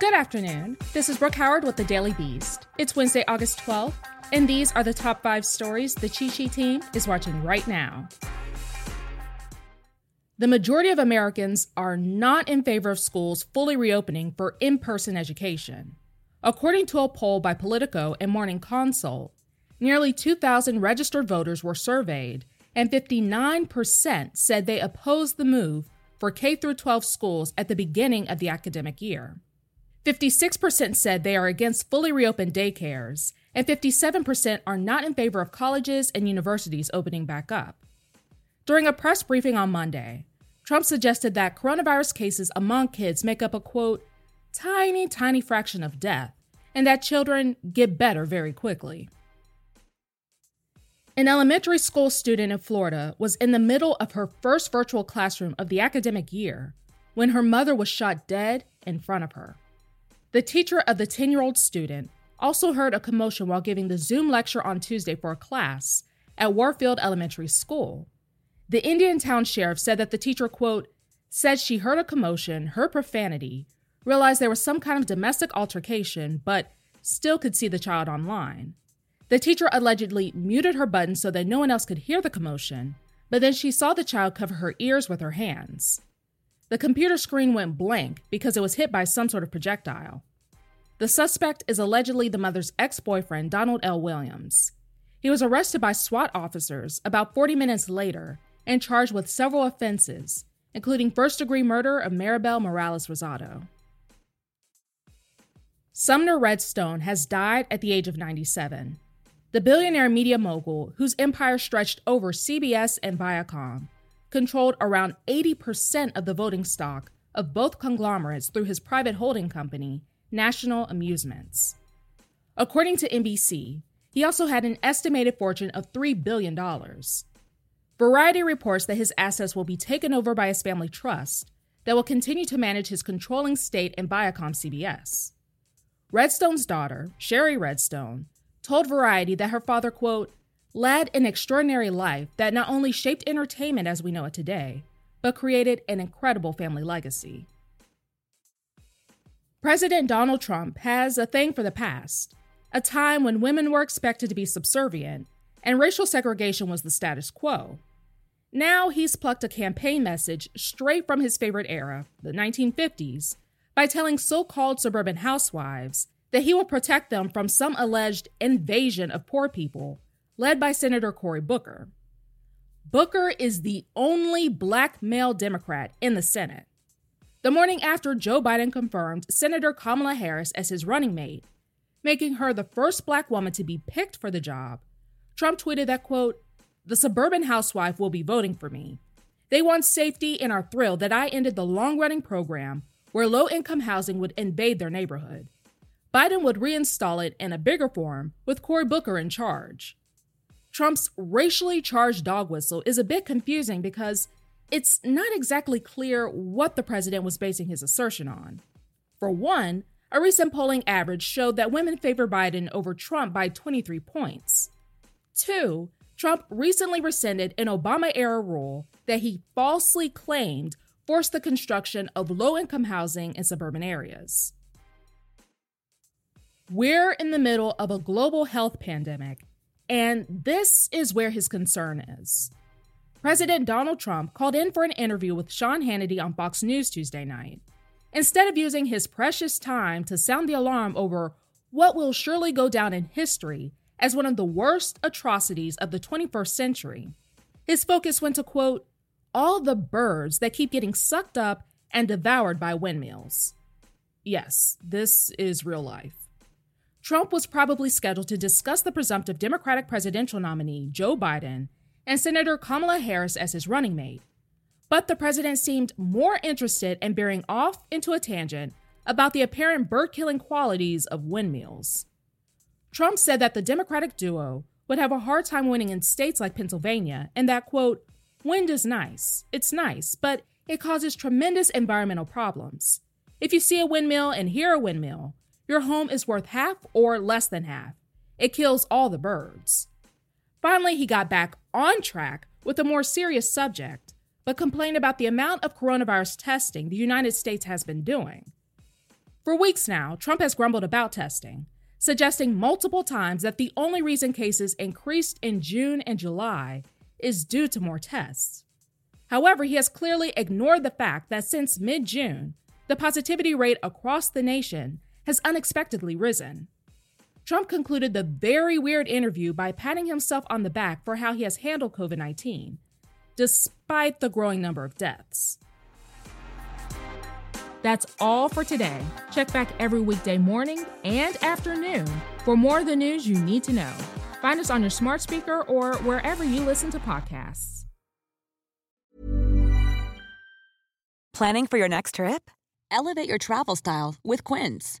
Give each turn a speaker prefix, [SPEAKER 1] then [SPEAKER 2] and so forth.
[SPEAKER 1] Good afternoon. This is Brooke Howard with the Daily Beast. It's Wednesday, August 12th, and these are the top five stories the Cheat Sheet team is watching right now. The majority of Americans are not in favor of schools fully reopening for in person education. According to a poll by Politico and Morning Consult, nearly 2,000 registered voters were surveyed, and 59% said they opposed the move for K 12 schools at the beginning of the academic year. 56% said they are against fully reopened daycares, and 57% are not in favor of colleges and universities opening back up. During a press briefing on Monday, Trump suggested that coronavirus cases among kids make up a quote, tiny, tiny fraction of death, and that children get better very quickly. An elementary school student in Florida was in the middle of her first virtual classroom of the academic year when her mother was shot dead in front of her. The teacher of the 10 year old student also heard a commotion while giving the Zoom lecture on Tuesday for a class at Warfield Elementary School. The Indian Town sheriff said that the teacher, quote, said she heard a commotion, heard profanity, realized there was some kind of domestic altercation, but still could see the child online. The teacher allegedly muted her button so that no one else could hear the commotion, but then she saw the child cover her ears with her hands. The computer screen went blank because it was hit by some sort of projectile. The suspect is allegedly the mother's ex boyfriend, Donald L. Williams. He was arrested by SWAT officers about 40 minutes later and charged with several offenses, including first degree murder of Maribel Morales Rosado. Sumner Redstone has died at the age of 97. The billionaire media mogul, whose empire stretched over CBS and Viacom, controlled around 80% of the voting stock of both conglomerates through his private holding company, National Amusements. According to NBC, he also had an estimated fortune of $3 billion. Variety reports that his assets will be taken over by his family trust that will continue to manage his controlling state in Viacom CBS. Redstone's daughter, Shari Redstone, told Variety that her father, quote, led an extraordinary life that not only shaped entertainment as we know it today, but created an incredible family legacy. President Donald Trump has a thing for the past, a time when women were expected to be subservient and racial segregation was the status quo. Now he's plucked a campaign message straight from his favorite era, the 1950s, by telling so called suburban housewives that he will protect them from some alleged invasion of poor people led by Senator Cory Booker. Booker is the only black male Democrat in the Senate. The morning after Joe Biden confirmed Senator Kamala Harris as his running mate, making her the first black woman to be picked for the job, Trump tweeted that, quote, the suburban housewife will be voting for me. They want safety and are thrilled that I ended the long running program where low income housing would invade their neighborhood. Biden would reinstall it in a bigger form with Cory Booker in charge. Trump's racially charged dog whistle is a bit confusing because it's not exactly clear what the president was basing his assertion on. For one, a recent polling average showed that women favor Biden over Trump by 23 points. Two, Trump recently rescinded an Obama era rule that he falsely claimed forced the construction of low income housing in suburban areas. We're in the middle of a global health pandemic, and this is where his concern is. President Donald Trump called in for an interview with Sean Hannity on Fox News Tuesday night. Instead of using his precious time to sound the alarm over what will surely go down in history as one of the worst atrocities of the 21st century, his focus went to quote, all the birds that keep getting sucked up and devoured by windmills. Yes, this is real life. Trump was probably scheduled to discuss the presumptive Democratic presidential nominee, Joe Biden, and Senator Kamala Harris as his running mate. But the president seemed more interested in veering off into a tangent about the apparent bird killing qualities of windmills. Trump said that the Democratic duo would have a hard time winning in states like Pennsylvania, and that, quote, wind is nice. It's nice, but it causes tremendous environmental problems. If you see a windmill and hear a windmill, your home is worth half or less than half. It kills all the birds. Finally, he got back on track with a more serious subject, but complained about the amount of coronavirus testing the United States has been doing. For weeks now, Trump has grumbled about testing, suggesting multiple times that the only reason cases increased in June and July is due to more tests. However, he has clearly ignored the fact that since mid June, the positivity rate across the nation has unexpectedly risen. Trump concluded the very weird interview by patting himself on the back for how he has handled COVID 19, despite the growing number of deaths. That's all for today. Check back every weekday morning and afternoon for more of the news you need to know. Find us on your smart speaker or wherever you listen to podcasts.
[SPEAKER 2] Planning for your next trip?
[SPEAKER 3] Elevate your travel style with Quince.